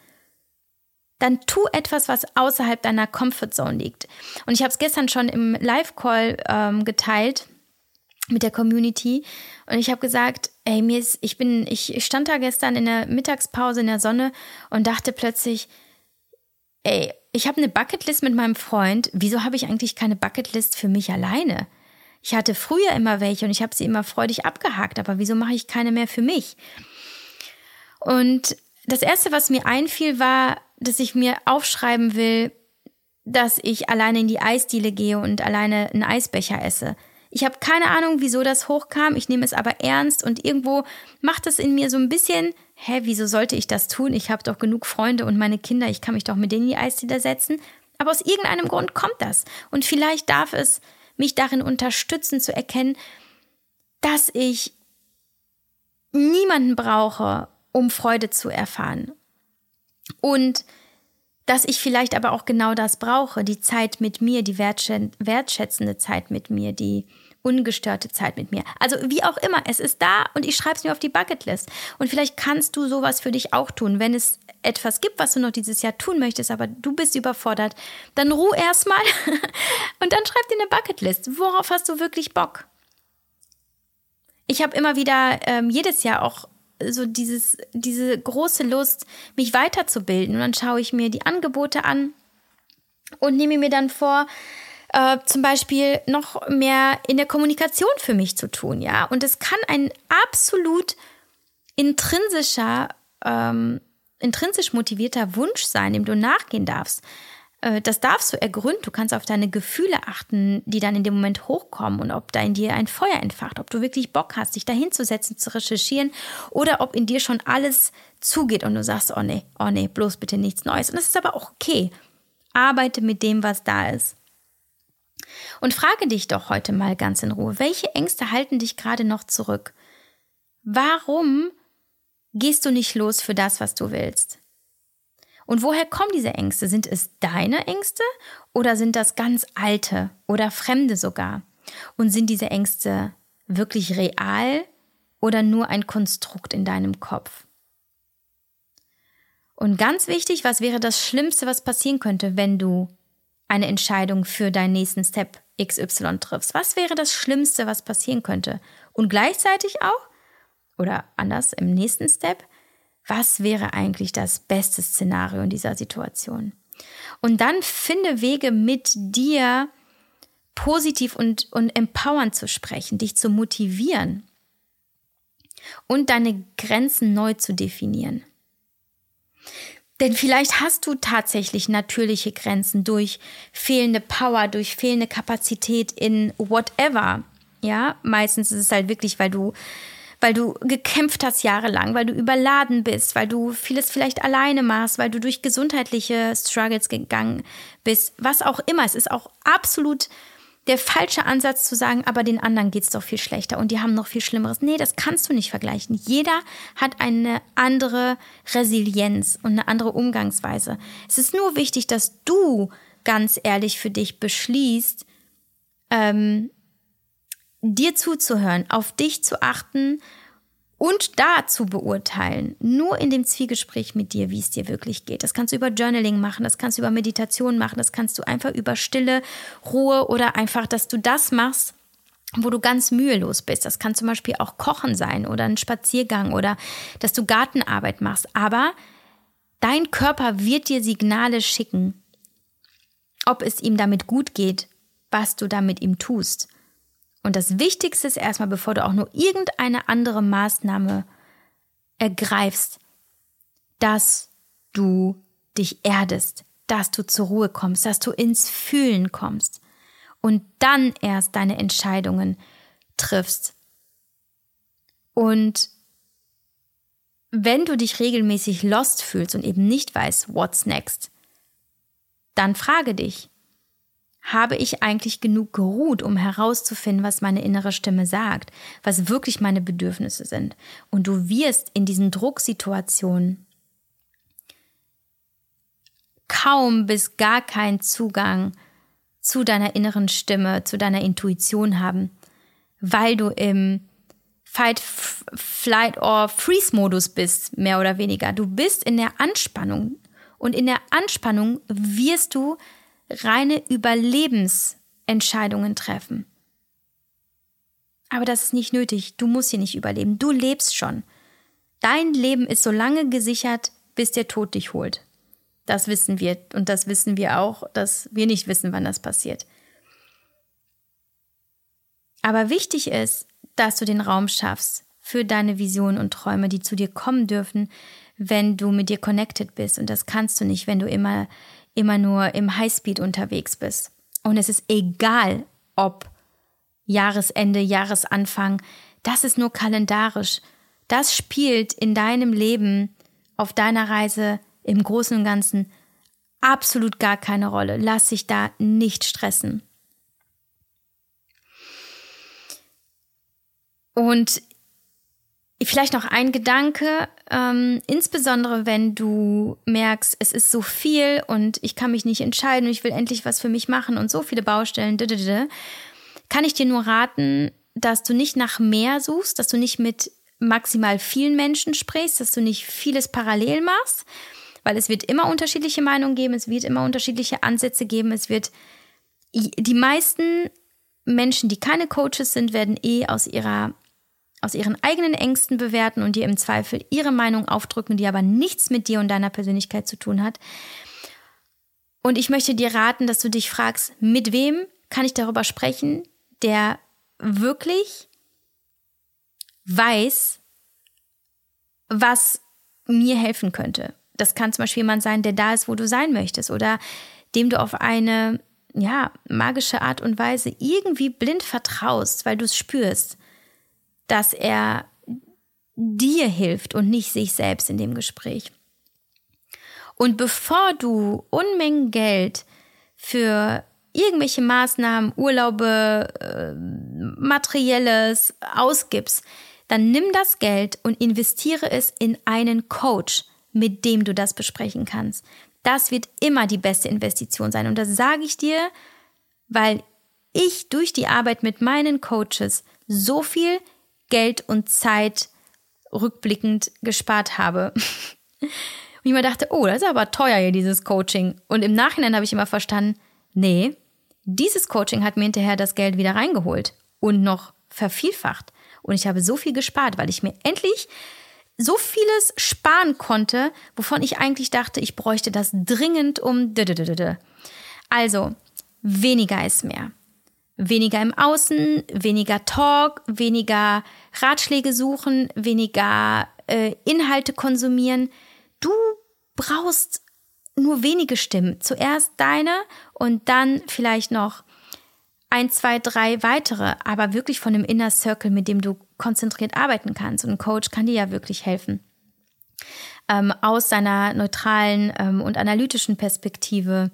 dann tu etwas, was außerhalb deiner Comfortzone liegt. Und ich habe es gestern schon im Live-Call ähm, geteilt mit der Community und ich habe gesagt, ey, mir ist, ich bin, ich stand da gestern in der Mittagspause in der Sonne und dachte plötzlich, ey, ich habe eine Bucketlist mit meinem Freund. Wieso habe ich eigentlich keine Bucketlist für mich alleine? Ich hatte früher immer welche und ich habe sie immer freudig abgehakt, aber wieso mache ich keine mehr für mich? Und das erste, was mir einfiel, war, dass ich mir aufschreiben will, dass ich alleine in die Eisdiele gehe und alleine einen Eisbecher esse. Ich habe keine Ahnung, wieso das hochkam. Ich nehme es aber ernst und irgendwo macht es in mir so ein bisschen, hä, wieso sollte ich das tun? Ich habe doch genug Freunde und meine Kinder, ich kann mich doch mit denen in die Eisdiele setzen. Aber aus irgendeinem Grund kommt das. Und vielleicht darf es mich darin unterstützen zu erkennen, dass ich niemanden brauche, um Freude zu erfahren. Und dass ich vielleicht aber auch genau das brauche, die Zeit mit mir, die wertschätzende Zeit mit mir, die ungestörte Zeit mit mir. Also wie auch immer, es ist da und ich schreibe es mir auf die Bucketlist. Und vielleicht kannst du sowas für dich auch tun, wenn es etwas gibt, was du noch dieses Jahr tun möchtest, aber du bist überfordert, dann ruh erstmal und dann schreib dir eine Bucketlist. Worauf hast du wirklich Bock? Ich habe immer wieder ähm, jedes Jahr auch so dieses, diese große Lust, mich weiterzubilden. Und dann schaue ich mir die Angebote an und nehme mir dann vor, äh, zum Beispiel noch mehr in der Kommunikation für mich zu tun, ja. Und es kann ein absolut intrinsischer, ähm, intrinsisch motivierter Wunsch sein, dem du nachgehen darfst. Äh, das darfst du ergründen. Du kannst auf deine Gefühle achten, die dann in dem Moment hochkommen und ob da in dir ein Feuer entfacht, ob du wirklich Bock hast, dich da hinzusetzen, zu recherchieren oder ob in dir schon alles zugeht und du sagst, oh nee, oh nee, bloß bitte nichts Neues. Und das ist aber auch okay. Arbeite mit dem, was da ist. Und frage dich doch heute mal ganz in Ruhe, welche Ängste halten dich gerade noch zurück? Warum gehst du nicht los für das, was du willst? Und woher kommen diese Ängste? Sind es deine Ängste oder sind das ganz alte oder fremde sogar? Und sind diese Ängste wirklich real oder nur ein Konstrukt in deinem Kopf? Und ganz wichtig, was wäre das Schlimmste, was passieren könnte, wenn du eine Entscheidung für deinen nächsten Step XY triffst? Was wäre das Schlimmste, was passieren könnte? Und gleichzeitig auch, oder anders im nächsten Step, was wäre eigentlich das beste Szenario in dieser Situation? Und dann finde Wege mit dir positiv und, und empowernd zu sprechen, dich zu motivieren und deine Grenzen neu zu definieren. Denn vielleicht hast du tatsächlich natürliche Grenzen durch fehlende Power, durch fehlende Kapazität in whatever. Ja, meistens ist es halt wirklich, weil du weil du gekämpft hast jahrelang, weil du überladen bist, weil du vieles vielleicht alleine machst, weil du durch gesundheitliche Struggles gegangen bist, was auch immer. Es ist auch absolut der falsche Ansatz zu sagen, aber den anderen geht's doch viel schlechter und die haben noch viel Schlimmeres. Nee, das kannst du nicht vergleichen. Jeder hat eine andere Resilienz und eine andere Umgangsweise. Es ist nur wichtig, dass du ganz ehrlich für dich beschließt, ähm, dir zuzuhören, auf dich zu achten und da zu beurteilen, nur in dem Zwiegespräch mit dir, wie es dir wirklich geht. Das kannst du über Journaling machen, das kannst du über Meditation machen, das kannst du einfach über Stille, Ruhe oder einfach, dass du das machst, wo du ganz mühelos bist. Das kann zum Beispiel auch Kochen sein oder ein Spaziergang oder dass du Gartenarbeit machst. Aber dein Körper wird dir Signale schicken, ob es ihm damit gut geht, was du da mit ihm tust. Und das Wichtigste ist erstmal, bevor du auch nur irgendeine andere Maßnahme ergreifst, dass du dich erdest, dass du zur Ruhe kommst, dass du ins Fühlen kommst und dann erst deine Entscheidungen triffst. Und wenn du dich regelmäßig lost fühlst und eben nicht weißt, what's next, dann frage dich, habe ich eigentlich genug geruht, um herauszufinden, was meine innere Stimme sagt, was wirklich meine Bedürfnisse sind. Und du wirst in diesen Drucksituationen kaum bis gar keinen Zugang zu deiner inneren Stimme, zu deiner Intuition haben, weil du im Fight, Flight or Freeze-Modus bist, mehr oder weniger. Du bist in der Anspannung. Und in der Anspannung wirst du reine Überlebensentscheidungen treffen. Aber das ist nicht nötig. Du musst hier nicht überleben. Du lebst schon. Dein Leben ist so lange gesichert, bis der Tod dich holt. Das wissen wir. Und das wissen wir auch, dass wir nicht wissen, wann das passiert. Aber wichtig ist, dass du den Raum schaffst für deine Visionen und Träume, die zu dir kommen dürfen, wenn du mit dir connected bist. Und das kannst du nicht, wenn du immer immer nur im Highspeed unterwegs bist. Und es ist egal, ob Jahresende, Jahresanfang, das ist nur kalendarisch. Das spielt in deinem Leben, auf deiner Reise im Großen und Ganzen absolut gar keine Rolle. Lass dich da nicht stressen. Und Vielleicht noch ein Gedanke, ähm, insbesondere wenn du merkst, es ist so viel und ich kann mich nicht entscheiden und ich will endlich was für mich machen und so viele Baustellen, kann ich dir nur raten, dass du nicht nach mehr suchst, dass du nicht mit maximal vielen Menschen sprichst, dass du nicht vieles parallel machst, weil es wird immer unterschiedliche Meinungen geben, es wird immer unterschiedliche Ansätze geben, es wird die meisten Menschen, die keine Coaches sind, werden eh aus ihrer aus ihren eigenen Ängsten bewerten und dir im Zweifel ihre Meinung aufdrücken, die aber nichts mit dir und deiner Persönlichkeit zu tun hat. Und ich möchte dir raten, dass du dich fragst, mit wem kann ich darüber sprechen, der wirklich weiß, was mir helfen könnte. Das kann zum Beispiel jemand sein, der da ist, wo du sein möchtest oder dem du auf eine ja, magische Art und Weise irgendwie blind vertraust, weil du es spürst, dass er dir hilft und nicht sich selbst in dem Gespräch. Und bevor du Unmengen Geld für irgendwelche Maßnahmen, Urlaube, äh, materielles ausgibst, dann nimm das Geld und investiere es in einen Coach, mit dem du das besprechen kannst. Das wird immer die beste Investition sein. Und das sage ich dir, weil ich durch die Arbeit mit meinen Coaches so viel Geld und Zeit rückblickend gespart habe. Und ich mir dachte, oh, das ist aber teuer hier, dieses Coaching. Und im Nachhinein habe ich immer verstanden, nee, dieses Coaching hat mir hinterher das Geld wieder reingeholt und noch vervielfacht. Und ich habe so viel gespart, weil ich mir endlich so vieles sparen konnte, wovon ich eigentlich dachte, ich bräuchte das dringend um. Also, weniger ist mehr. Weniger im Außen, weniger Talk, weniger Ratschläge suchen, weniger äh, Inhalte konsumieren. Du brauchst nur wenige Stimmen. Zuerst deine und dann vielleicht noch ein, zwei, drei weitere, aber wirklich von einem Inner Circle, mit dem du konzentriert arbeiten kannst. Und ein Coach kann dir ja wirklich helfen. Ähm, aus seiner neutralen ähm, und analytischen Perspektive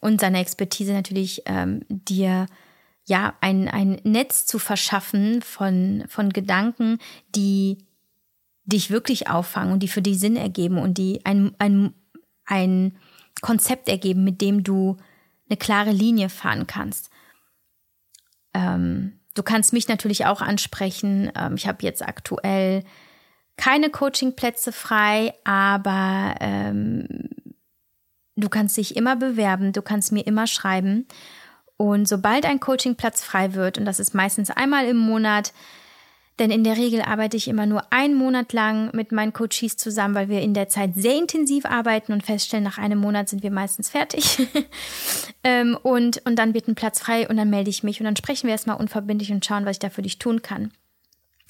und seiner Expertise natürlich ähm, dir ja ein, ein Netz zu verschaffen von, von Gedanken, die dich wirklich auffangen und die für dich Sinn ergeben und die ein, ein, ein Konzept ergeben, mit dem du eine klare Linie fahren kannst. Ähm, du kannst mich natürlich auch ansprechen. Ähm, ich habe jetzt aktuell keine Coachingplätze frei, aber ähm, du kannst dich immer bewerben, du kannst mir immer schreiben. Und sobald ein Coachingplatz frei wird, und das ist meistens einmal im Monat, denn in der Regel arbeite ich immer nur einen Monat lang mit meinen Coaches zusammen, weil wir in der Zeit sehr intensiv arbeiten und feststellen, nach einem Monat sind wir meistens fertig. ähm, und, und dann wird ein Platz frei und dann melde ich mich und dann sprechen wir erstmal unverbindlich und schauen, was ich da für dich tun kann.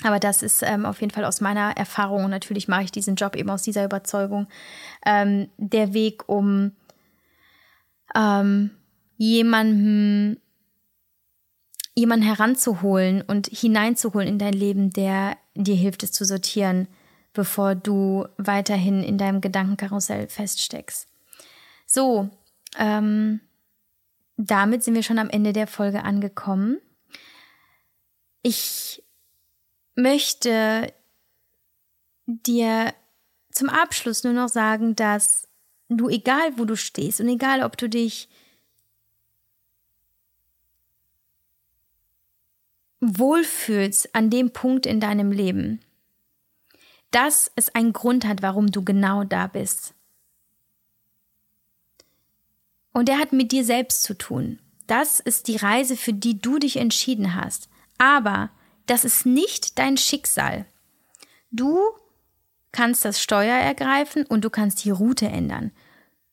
Aber das ist ähm, auf jeden Fall aus meiner Erfahrung und natürlich mache ich diesen Job eben aus dieser Überzeugung ähm, der Weg, um ähm, jemandem jemanden heranzuholen und hineinzuholen in dein Leben, der dir hilft, es zu sortieren, bevor du weiterhin in deinem Gedankenkarussell feststeckst. So, ähm, damit sind wir schon am Ende der Folge angekommen. Ich möchte dir zum Abschluss nur noch sagen, dass du, egal wo du stehst und egal ob du dich wohlfühlst an dem Punkt in deinem Leben, dass es einen Grund hat, warum du genau da bist. Und der hat mit dir selbst zu tun. Das ist die Reise, für die du dich entschieden hast. Aber das ist nicht dein Schicksal. Du kannst das Steuer ergreifen und du kannst die Route ändern.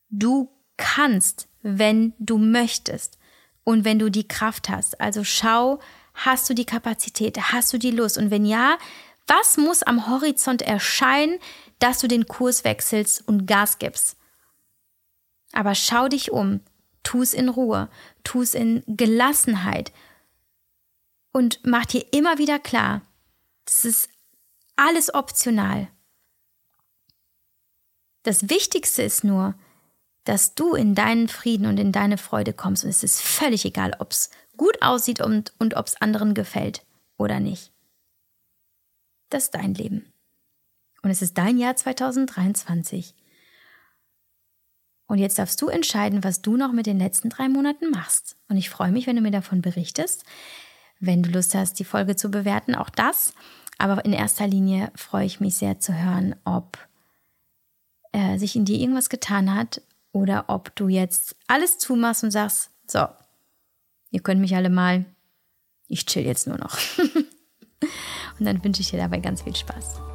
Du kannst, wenn du möchtest und wenn du die Kraft hast. Also schau, Hast du die Kapazität? Hast du die Lust? Und wenn ja, was muss am Horizont erscheinen, dass du den Kurs wechselst und Gas gibst? Aber schau dich um, tu es in Ruhe, tu es in Gelassenheit und mach dir immer wieder klar, das ist alles optional. Das Wichtigste ist nur, dass du in deinen Frieden und in deine Freude kommst. Und es ist völlig egal, ob es gut aussieht und, und ob es anderen gefällt oder nicht. Das ist dein Leben. Und es ist dein Jahr 2023. Und jetzt darfst du entscheiden, was du noch mit den letzten drei Monaten machst. Und ich freue mich, wenn du mir davon berichtest. Wenn du Lust hast, die Folge zu bewerten, auch das. Aber in erster Linie freue ich mich sehr zu hören, ob äh, sich in dir irgendwas getan hat oder ob du jetzt alles zumachst und sagst, so, ihr könnt mich alle mal, ich chill jetzt nur noch. und dann wünsche ich dir dabei ganz viel Spaß.